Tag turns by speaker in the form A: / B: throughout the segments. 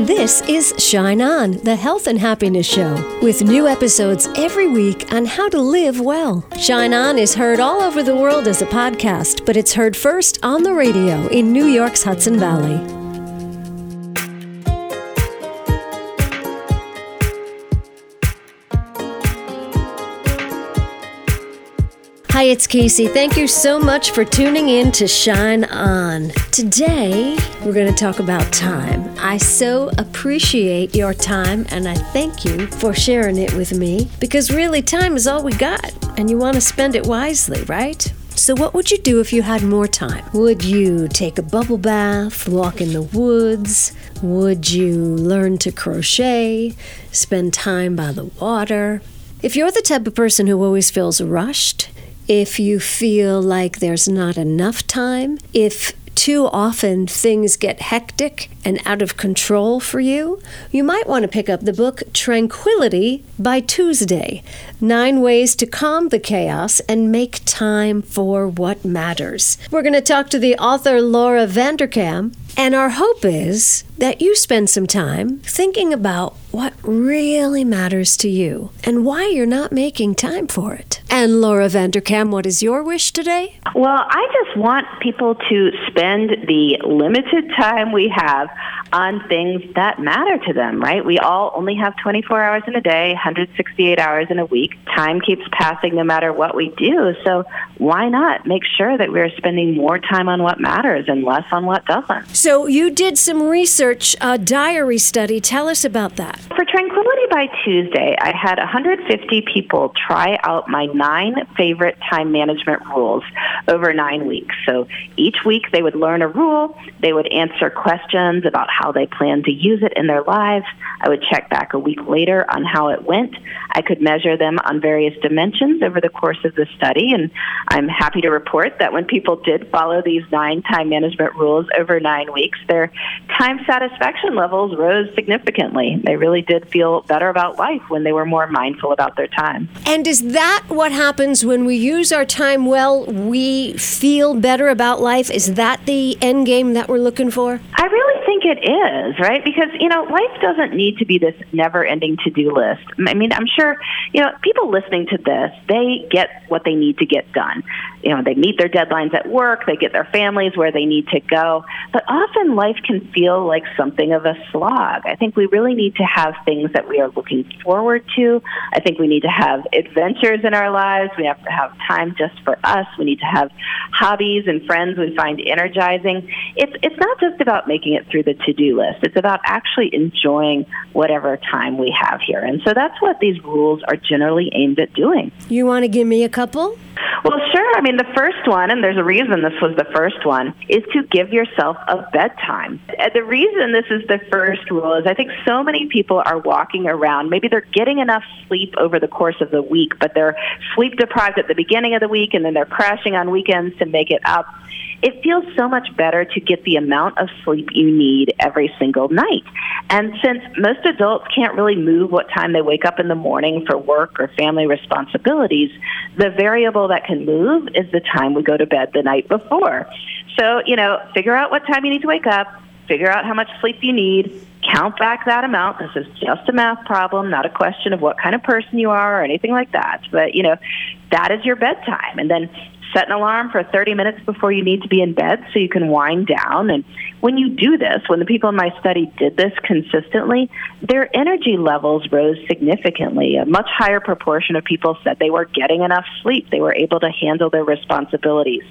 A: This is Shine On, the health and happiness show, with new episodes every week on how to live well. Shine On is heard all over the world as a podcast, but it's heard first on the radio in New York's Hudson Valley. Hi, it's Casey. Thank you so much for tuning in to Shine On. Today, we're going to talk about time. I so appreciate your time and I thank you for sharing it with me because really, time is all we got and you want to spend it wisely, right? So, what would you do if you had more time? Would you take a bubble bath, walk in the woods? Would you learn to crochet, spend time by the water? If you're the type of person who always feels rushed, if you feel like there's not enough time, if too often things get hectic and out of control for you, you might want to pick up the book Tranquility by Tuesday Nine Ways to Calm the Chaos and Make Time for What Matters. We're going to talk to the author Laura Vanderkam, and our hope is that you spend some time thinking about what really matters to you and why you're not making time for it. And Laura Vanderkam, what is your wish today?
B: Well, I just want people to spend the limited time we have on things that matter to them, right? We all only have 24 hours in a day, 168 hours in a week. Time keeps passing no matter what we do. So why not make sure that we're spending more time on what matters and less on what doesn't?
A: So you did some research, a diary study. Tell us about that.
B: For Tranquility by Tuesday, I had 150 people try out my nine favorite time management rules over nine weeks. So each week they would learn a rule, they would answer questions about how they plan to use it in their lives. I would check back a week later on how it went. I could measure them on various dimensions over the course of the study, and I'm happy to report that when people did follow these nine time management rules over nine weeks, their time satisfaction levels rose significantly. They really did feel better about life when they were more mindful about their time.
A: And is that what happens when we use our time well? We feel better about life? Is that the end game that we're looking for?
B: I really think it is, right? Because, you know, life doesn't need to be this never ending to do list. I mean, I'm sure, you know, people listening to this, they get what they need to get done. You know, they meet their deadlines at work, they get their families where they need to go. But often life can feel like something of a slog. I think we really need to have things that we are looking forward to. I think we need to have adventures in our lives. We have to have time just for us. We need to have hobbies and friends we find energizing. It's it's not just about making it through the to-do list. It's about actually enjoying whatever time we have here. And so that's what these rules are generally aimed at doing.
A: You want to give me a couple?
B: Well, sure. I mean, the first one, and there's a reason this was the first one, is to give yourself a bedtime. And the reason this is the first rule is I think so many people are walking around. Maybe they're getting enough sleep over the course of the week, but they're sleep deprived at the beginning of the week and then they're crashing on weekends to make it up it feels so much better to get the amount of sleep you need every single night. And since most adults can't really move what time they wake up in the morning for work or family responsibilities, the variable that can move is the time we go to bed the night before. So, you know, figure out what time you need to wake up, figure out how much sleep you need, count back that amount. This is just a math problem, not a question of what kind of person you are or anything like that. But, you know, that is your bedtime. And then set an alarm for 30 minutes before you need to be in bed so you can wind down. And when you do this, when the people in my study did this consistently, their energy levels rose significantly. A much higher proportion of people said they were getting enough sleep, they were able to handle their responsibilities.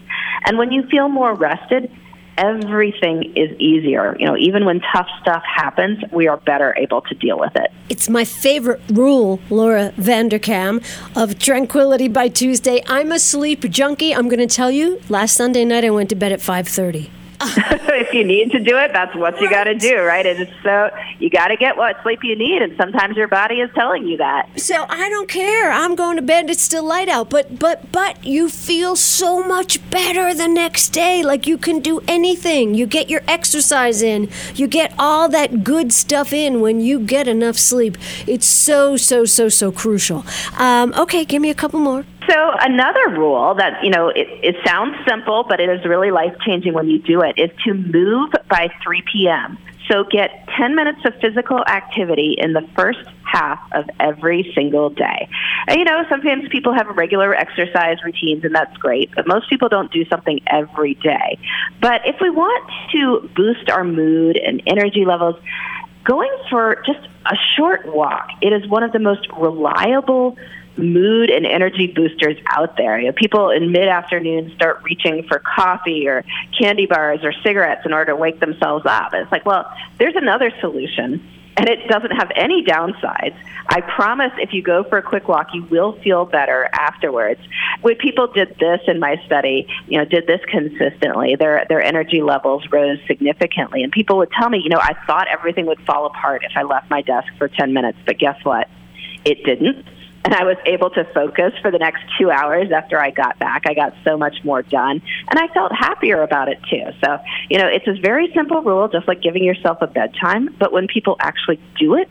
B: And when you feel more rested, everything is easier. You know, even when tough stuff happens, we are better able to deal with it.
A: It's my favorite rule, Laura Vanderkam, of Tranquility by Tuesday. I'm a sleep junkie. I'm going to tell you, last Sunday night I went to bed at 5:30.
B: if you need to do it, that's what you got to do, right? And so you got to get what sleep you need, and sometimes your body is telling you that.
A: So I don't care. I'm going to bed. It's still light out, but but but you feel so much better the next day. Like you can do anything. You get your exercise in. You get all that good stuff in when you get enough sleep. It's so so so so crucial. Um, okay, give me a couple more.
B: So another rule that you know it, it sounds simple, but it is really life changing when you do it is to move by 3 p.m. So get 10 minutes of physical activity in the first half of every single day. And, you know, sometimes people have regular exercise routines, and that's great, but most people don't do something every day. But if we want to boost our mood and energy levels, going for just a short walk, it is one of the most reliable mood and energy boosters out there. You know, people in mid afternoon start reaching for coffee or candy bars or cigarettes in order to wake themselves up. And it's like, well, there's another solution. And it doesn't have any downsides. I promise if you go for a quick walk, you will feel better afterwards. When people did this in my study, you know, did this consistently, their their energy levels rose significantly. And people would tell me, you know, I thought everything would fall apart if I left my desk for 10 minutes, but guess what? It didn't and I was able to focus for the next two hours after I got back. I got so much more done, and I felt happier about it too. So, you know, it's a very simple rule, just like giving yourself a bedtime, but when people actually do it,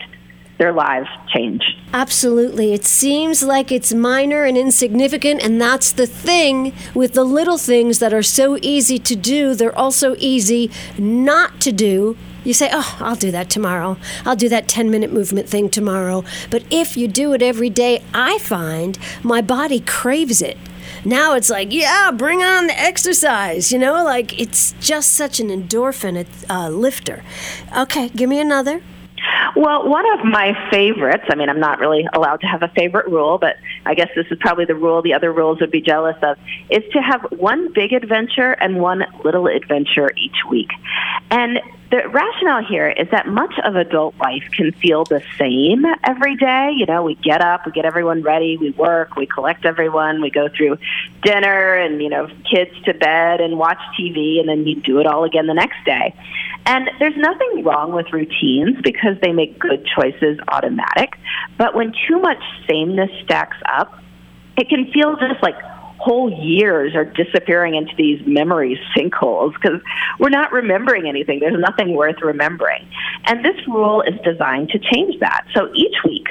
B: their lives change.
A: Absolutely. It seems like it's minor and insignificant, and that's the thing with the little things that are so easy to do, they're also easy not to do you say, oh, I'll do that tomorrow. I'll do that 10 minute movement thing tomorrow. But if you do it every day, I find my body craves it. Now it's like, yeah, bring on the exercise. You know, like it's just such an endorphin uh, lifter. Okay, give me another.
B: Well, one of my favorites, I mean, I'm not really allowed to have a favorite rule, but I guess this is probably the rule the other rules would be jealous of, is to have one big adventure and one little adventure each week. And the rationale here is that much of adult life can feel the same every day. You know, we get up, we get everyone ready, we work, we collect everyone, we go through dinner and, you know, kids to bed and watch TV, and then you do it all again the next day. And there's nothing wrong with routines because they make good choices automatic. But when too much sameness stacks up, it can feel just like whole years are disappearing into these memory sinkholes because we're not remembering anything. There's nothing worth remembering. And this rule is designed to change that. So each week,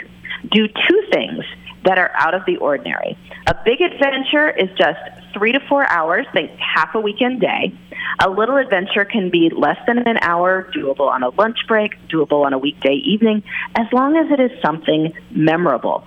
B: do two things that are out of the ordinary. A big adventure is just three to four hours, think half a weekend day. A little adventure can be less than an hour, doable on a lunch break, doable on a weekday evening, as long as it is something memorable.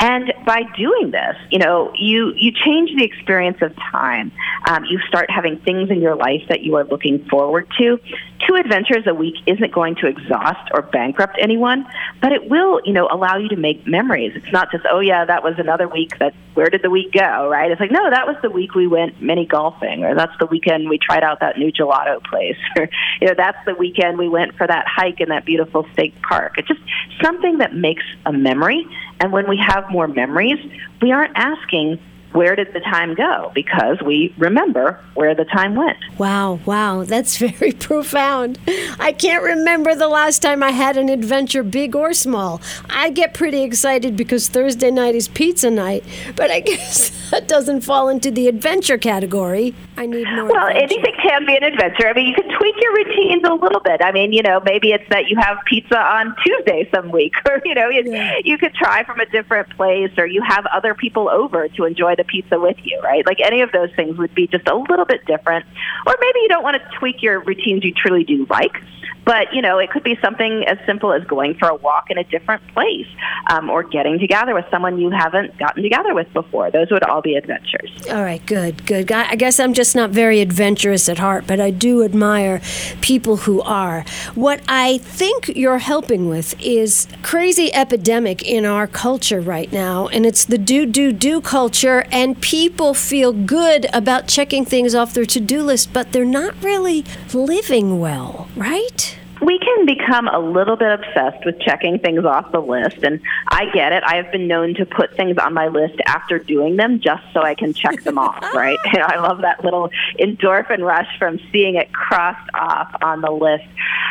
B: And by doing this, you know, you, you change the experience of time. Um, you start having things in your life that you are looking forward to. Two adventures a week isn't going to exhaust or bankrupt anyone, but it will, you know, allow you to make memories. It's not just, oh yeah, that was another week that, where did the week go, right? It's like, no, that was the week we went mini golfing, or that's the weekend we tried out that new gelato place, or, you know, that's the weekend we went for that hike in that beautiful state park. It's just something that makes a memory and when we have more memories, we aren't asking, where did the time go? Because we remember where the time went.
A: Wow, wow, that's very profound. I can't remember the last time I had an adventure, big or small. I get pretty excited because Thursday night is pizza night, but I guess that doesn't fall into the adventure category. I need more.
B: Well,
A: adventure.
B: anything can be an adventure. I mean, you can tweak your routines a little bit. I mean, you know, maybe it's that you have pizza on Tuesday some week, or you know, you, yeah. you could try from a different place, or you have other people over to enjoy the pizza with you, right? Like any of those things would be just a little bit different. Or maybe you don't want to tweak your routines you truly do like. But, you know, it could be something as simple as going for a walk in a different place um, or getting together with someone you haven't gotten together with before. Those would all be adventures.
A: All right, good, good. I guess I'm just not very adventurous at heart, but I do admire people who are. What I think you're helping with is crazy epidemic in our culture right now, and it's the do, do, do culture, and people feel good about checking things off their to do list, but they're not really living well, right?
B: We can become a little bit obsessed with checking things off the list. And I get it. I have been known to put things on my list after doing them just so I can check them off, right? And I love that little endorphin rush from seeing it crossed off on the list.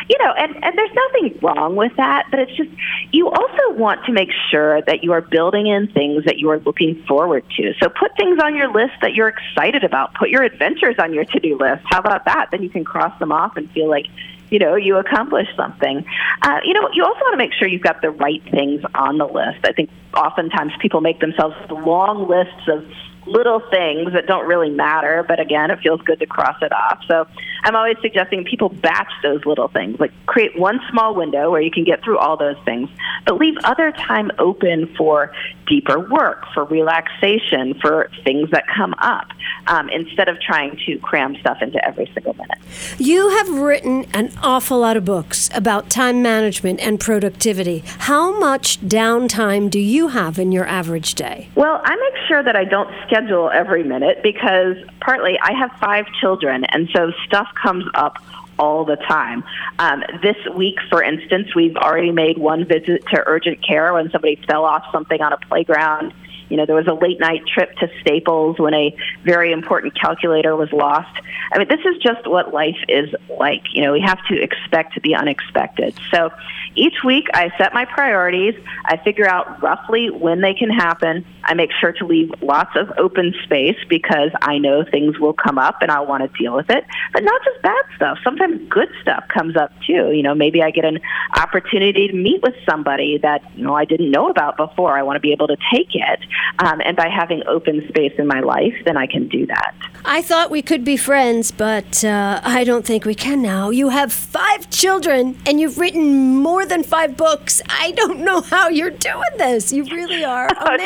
B: You know, and, and there's nothing wrong with that, but it's just you also want to make sure that you are building in things that you are looking forward to. So put things on your list that you're excited about. Put your adventures on your to do list. How about that? Then you can cross them off and feel like you know you accomplish something. Uh, you know, you also want to make sure you've got the right things on the list. I think oftentimes people make themselves long lists of little things that don't really matter, but again, it feels good to cross it off. So I'm always suggesting people batch those little things, like create one small window where you can get through all those things, but leave other time open for deeper work, for relaxation, for things that come up, um, instead of trying to cram stuff into every single minute.
A: You have written an awful lot of books about time management and productivity. How much downtime do you have in your average day?
B: Well, I make sure that I don't schedule every minute because partly I have five children, and so stuff comes up all the time. Um, this week, for instance, we've already made one visit to urgent care when somebody fell off something on a playground. You know, there was a late night trip to Staples when a very important calculator was lost. I mean, this is just what life is like. You know, we have to expect the unexpected. So each week I set my priorities. I figure out roughly when they can happen. I make sure to leave lots of open space because I know things will come up and I want to deal with it. But not just bad stuff. Sometimes good stuff comes up too. You know, maybe I get an opportunity to meet with somebody that, you know, I didn't know about before. I want to be able to take it. Um, and by having open space in my life, then I can do that.
A: I thought we could be friends, but uh, I don't think we can now. You have five children and you've written more than five books. I don't know how you're doing this. You really are
B: Oh,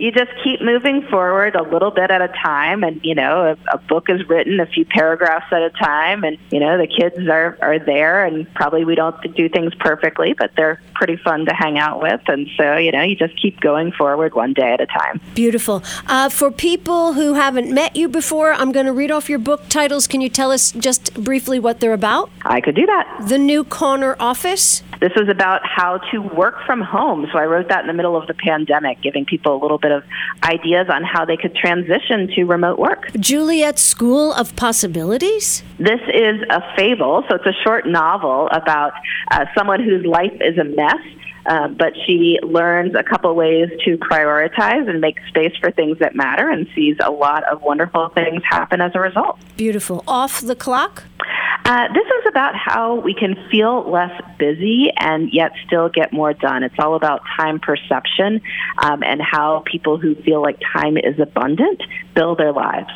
B: you just keep moving forward a little bit at a time. And you know a, a book is written a few paragraphs at a time and you know the kids are are there and probably we don't do things perfectly but they're pretty fun to hang out with and so you know you just keep going forward one day at a time
A: Beautiful. Uh, for people who haven't met you before, I'm going to read off your book titles. Can you tell us just briefly what they're about?
B: i could do that
A: The New Corner Office.
B: this was about how to work from home so i wrote that in the middle of the pandemic giving people a little bit of ideas on how they could transition to remote work
A: Juliet's School of Possibilities.
B: This is a fable, so it's a short novel about uh, someone whose life is a mess. Uh, but she learns a couple ways to prioritize and make space for things that matter and sees a lot of wonderful things happen as a result.
A: Beautiful. Off the clock.
B: Uh, this is about how we can feel less busy and yet still get more done. It's all about time perception um, and how people who feel like time is abundant build their lives.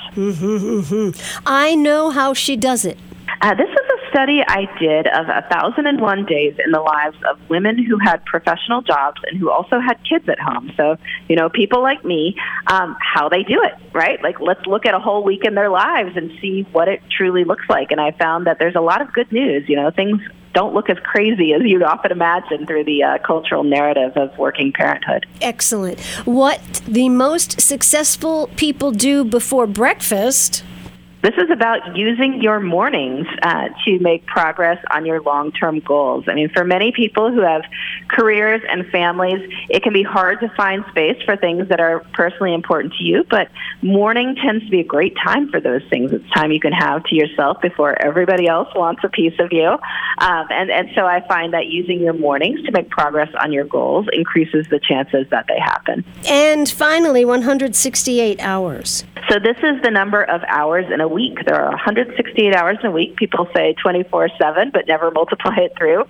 A: I know how she does it.
B: Uh, this is a study I did of 1,001 days in the lives of women who had professional jobs and who also had kids at home. So, you know, people like me, um, how they do it, right? Like, let's look at a whole week in their lives and see what it truly looks like. And I found that there's a lot of good news. You know, things don't look as crazy as you'd often imagine through the uh, cultural narrative of working parenthood.
A: Excellent. What the most successful people do before breakfast.
B: This is about using your mornings uh, to make progress on your long term goals. I mean, for many people who have careers and families, it can be hard to find space for things that are personally important to you, but morning tends to be a great time for those things. It's time you can have to yourself before everybody else wants a piece of you. Um, and, and so I find that using your mornings to make progress on your goals increases the chances that they happen.
A: And finally, 168 hours.
B: So this is the number of hours in a week. There are 168 hours in a week. People say 24/7, but never multiply it through.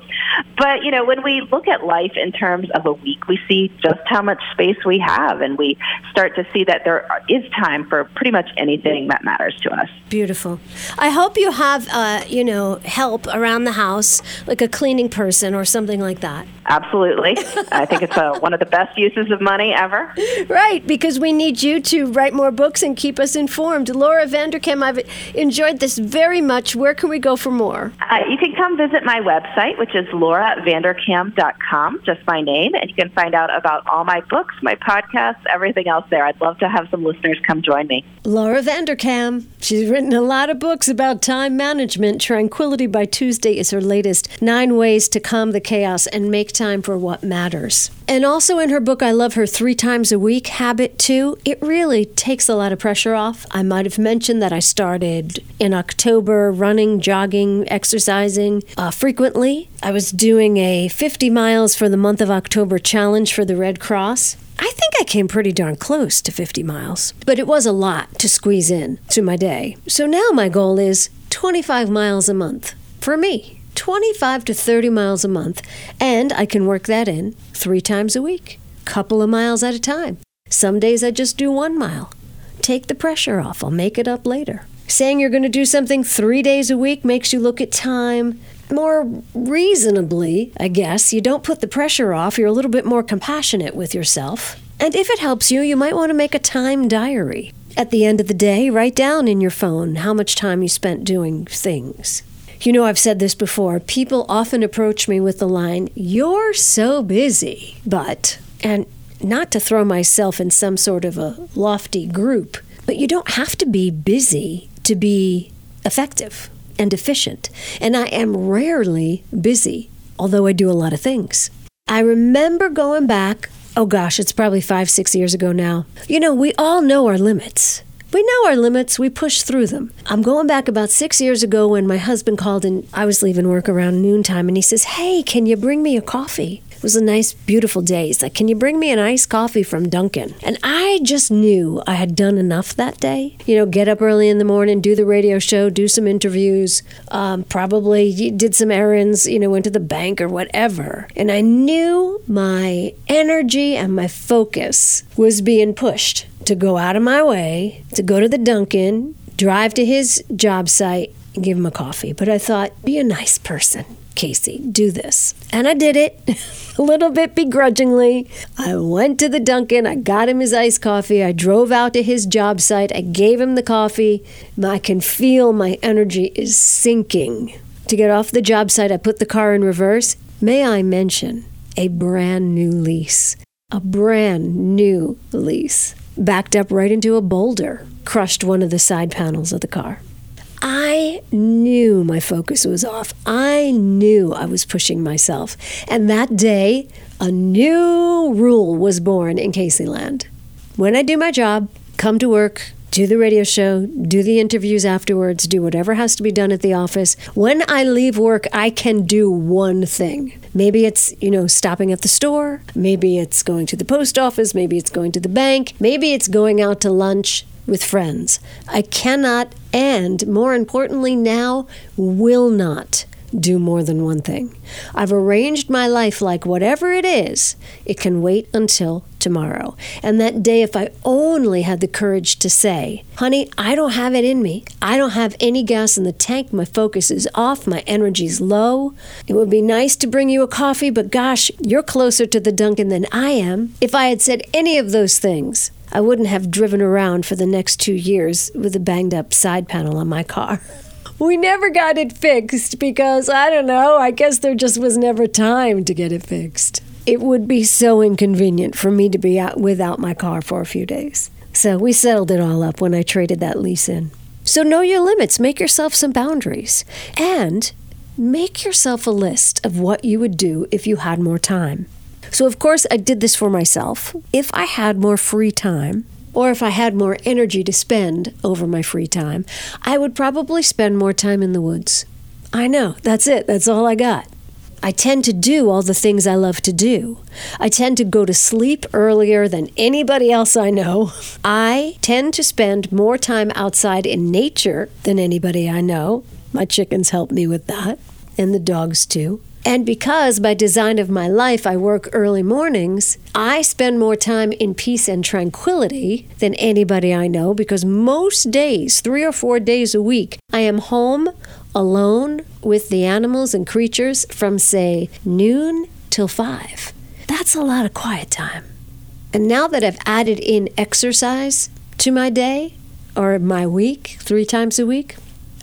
B: But you know, when we look at life in terms of a week, we see just how much space we have, and we start to see that there is time for pretty much anything that matters to us.
A: Beautiful. I hope you have, uh, you know, help around the house, like a cleaning person or something like that.
B: Absolutely, I think it's uh, one of the best uses of money ever.
A: Right, because we need you to write more books and keep us informed. Laura Vanderkam, I've enjoyed this very much. Where can we go for more?
B: Uh, you can come visit my website, which is lauravanderkam.com, just my name, and you can find out about all my books, my podcasts, everything else there. I'd love to have some listeners come join me.
A: Laura Vanderkam. She's written a lot of books about time management. Tranquility by Tuesday is her latest. Nine ways to calm the chaos and make time for what matters. And also in her book, I love her three times a week habit too. It really takes a lot of pressure off. I might have mentioned that I started in October running, jogging, exercising uh, frequently. I was doing a 50 miles for the month of October challenge for the Red Cross. I think I came pretty darn close to 50 miles, but it was a lot to squeeze in to my day. So now my goal is 25 miles a month for me. 25 to 30 miles a month, and I can work that in three times a week, couple of miles at a time. Some days I just do one mile. Take the pressure off. I'll make it up later. Saying you're going to do something three days a week makes you look at time more reasonably, I guess. You don't put the pressure off, you're a little bit more compassionate with yourself. And if it helps you, you might want to make a time diary. At the end of the day, write down in your phone how much time you spent doing things. You know, I've said this before. People often approach me with the line, You're so busy. But, and not to throw myself in some sort of a lofty group, but you don't have to be busy to be effective and efficient. And I am rarely busy, although I do a lot of things. I remember going back, oh gosh, it's probably five, six years ago now. You know, we all know our limits. We know our limits, we push through them. I'm going back about six years ago when my husband called and I was leaving work around noontime and he says, Hey, can you bring me a coffee? Was a nice, beautiful day. He's like, Can you bring me an iced coffee from Dunkin'? And I just knew I had done enough that day. You know, get up early in the morning, do the radio show, do some interviews, um, probably did some errands, you know, went to the bank or whatever. And I knew my energy and my focus was being pushed to go out of my way, to go to the Dunkin', drive to his job site, and give him a coffee. But I thought, be a nice person. Casey, do this. And I did it a little bit begrudgingly. I went to the Dunkin', I got him his iced coffee, I drove out to his job site, I gave him the coffee. I can feel my energy is sinking. To get off the job site, I put the car in reverse. May I mention a brand new lease? A brand new lease. Backed up right into a boulder, crushed one of the side panels of the car. I knew my focus was off. I knew I was pushing myself. And that day, a new rule was born in Caseyland. When I do my job, come to work, do the radio show, do the interviews afterwards, do whatever has to be done at the office. When I leave work, I can do one thing. Maybe it's, you know, stopping at the store. Maybe it's going to the post office. Maybe it's going to the bank. Maybe it's going out to lunch with friends. I cannot, and more importantly now, will not do more than one thing. I've arranged my life like whatever it is, it can wait until tomorrow. And that day, if I only had the courage to say, honey, I don't have it in me. I don't have any gas in the tank. My focus is off. My energy's low. It would be nice to bring you a coffee, but gosh, you're closer to the Dunkin' than I am. If I had said any of those things, I wouldn't have driven around for the next two years with a banged up side panel on my car. We never got it fixed because, I don't know, I guess there just was never time to get it fixed. It would be so inconvenient for me to be out without my car for a few days. So we settled it all up when I traded that lease in. So know your limits, make yourself some boundaries, and make yourself a list of what you would do if you had more time. So, of course, I did this for myself. If I had more free time, or if I had more energy to spend over my free time, I would probably spend more time in the woods. I know, that's it, that's all I got. I tend to do all the things I love to do. I tend to go to sleep earlier than anybody else I know. I tend to spend more time outside in nature than anybody I know. My chickens help me with that, and the dogs too. And because by design of my life I work early mornings, I spend more time in peace and tranquility than anybody I know because most days, three or four days a week, I am home alone with the animals and creatures from, say, noon till five. That's a lot of quiet time. And now that I've added in exercise to my day or my week, three times a week,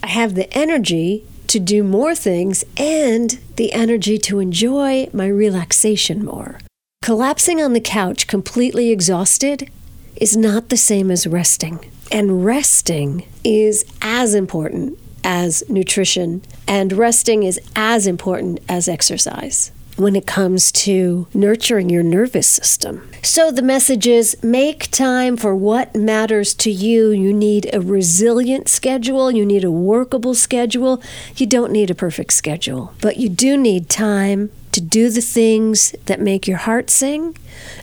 A: I have the energy to do more things and the energy to enjoy my relaxation more. Collapsing on the couch completely exhausted is not the same as resting. And resting is as important as nutrition, and resting is as important as exercise when it comes to nurturing your nervous system. So the message is make time for what matters to you. You need a resilient schedule, you need a workable schedule. You don't need a perfect schedule, but you do need time to do the things that make your heart sing,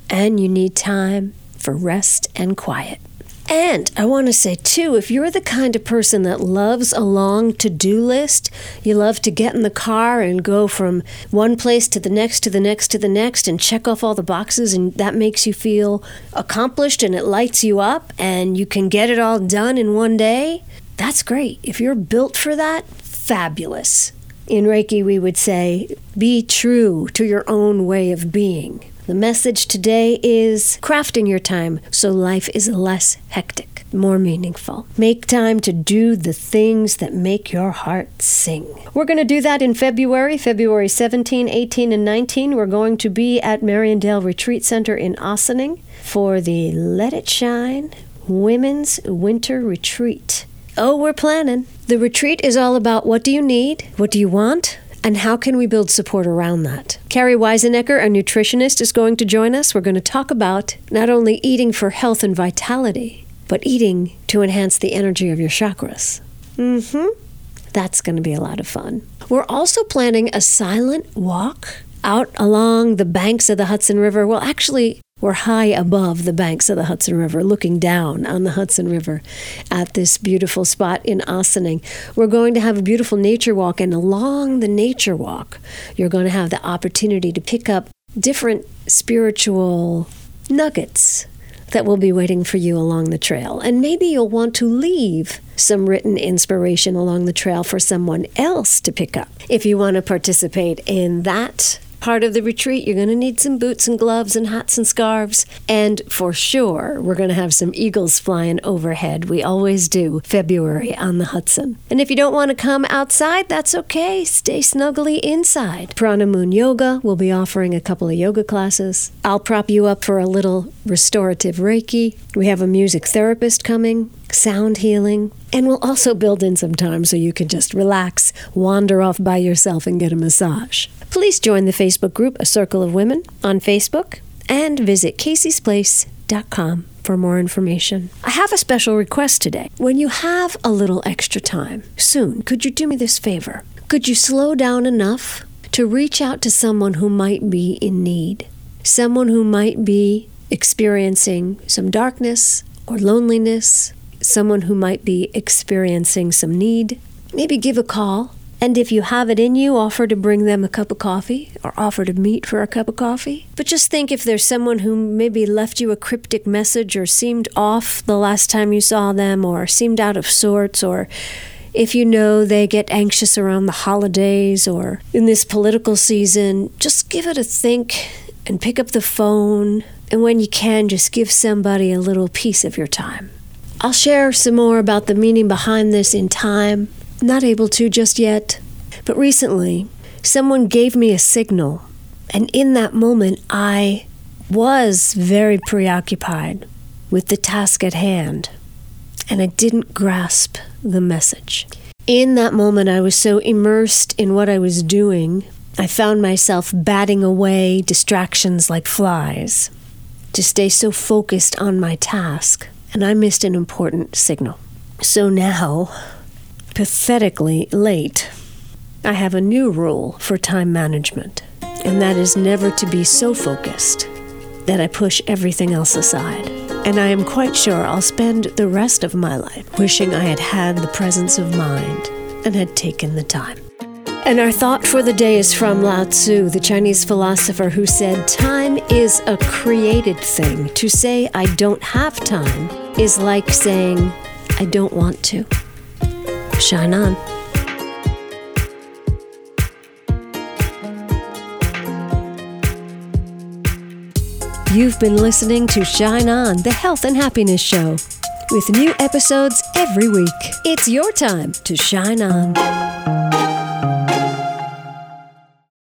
A: and you need time for rest and quiet. And I want to say too, if you're the kind of person that loves a long to do list, you love to get in the car and go from one place to the next, to the next, to the next, and check off all the boxes, and that makes you feel accomplished and it lights you up, and you can get it all done in one day, that's great. If you're built for that, fabulous. In Reiki, we would say, be true to your own way of being. The message today is crafting your time so life is less hectic, more meaningful. Make time to do the things that make your heart sing. We're going to do that in February, February 17, 18, and 19. We're going to be at Mariandale Retreat Center in Ossining for the Let It Shine Women's Winter Retreat. Oh, we're planning. The retreat is all about what do you need? What do you want? And how can we build support around that? Carrie Weisenecker, a nutritionist, is going to join us. We're going to talk about not only eating for health and vitality, but eating to enhance the energy of your chakras. Mm hmm. That's going to be a lot of fun. We're also planning a silent walk out along the banks of the Hudson River. Well, actually, we're high above the banks of the Hudson River, looking down on the Hudson River at this beautiful spot in Ossining. We're going to have a beautiful nature walk, and along the nature walk, you're going to have the opportunity to pick up different spiritual nuggets that will be waiting for you along the trail. And maybe you'll want to leave some written inspiration along the trail for someone else to pick up. If you want to participate in that part of the retreat, you're going to need some boots and gloves and hats and scarves. And for sure, we're going to have some eagles flying overhead. We always do February on the Hudson. And if you don't want to come outside, that's okay. Stay snugly inside. Prana Moon Yoga will be offering a couple of yoga classes. I'll prop you up for a little restorative Reiki. We have a music therapist coming, sound healing, and we'll also build in some time so you can just relax, wander off by yourself, and get a massage. Please join the Facebook group A Circle of Women on Facebook and visit caseysplace.com for more information. I have a special request today. When you have a little extra time, soon, could you do me this favor? Could you slow down enough to reach out to someone who might be in need? Someone who might be experiencing some darkness or loneliness, someone who might be experiencing some need. Maybe give a call and if you have it in you, offer to bring them a cup of coffee or offer to meet for a cup of coffee. But just think if there's someone who maybe left you a cryptic message or seemed off the last time you saw them or seemed out of sorts or if you know they get anxious around the holidays or in this political season, just give it a think and pick up the phone. And when you can, just give somebody a little piece of your time. I'll share some more about the meaning behind this in time not able to just yet. But recently, someone gave me a signal, and in that moment, I was very preoccupied with the task at hand, and I didn't grasp the message. In that moment, I was so immersed in what I was doing, I found myself batting away distractions like flies to stay so focused on my task, and I missed an important signal. So now, pathetically late, I have a new rule for time management, and that is never to be so focused that I push everything else aside. And I am quite sure I'll spend the rest of my life wishing I had had the presence of mind and had taken the time. And our thought for the day is from Lao Tzu, the Chinese philosopher who said, Time is a created thing. To say I don't have time is like saying I don't want to. Shine on. You've been listening to Shine On, the health and happiness show, with new episodes every week. It's your time to shine on.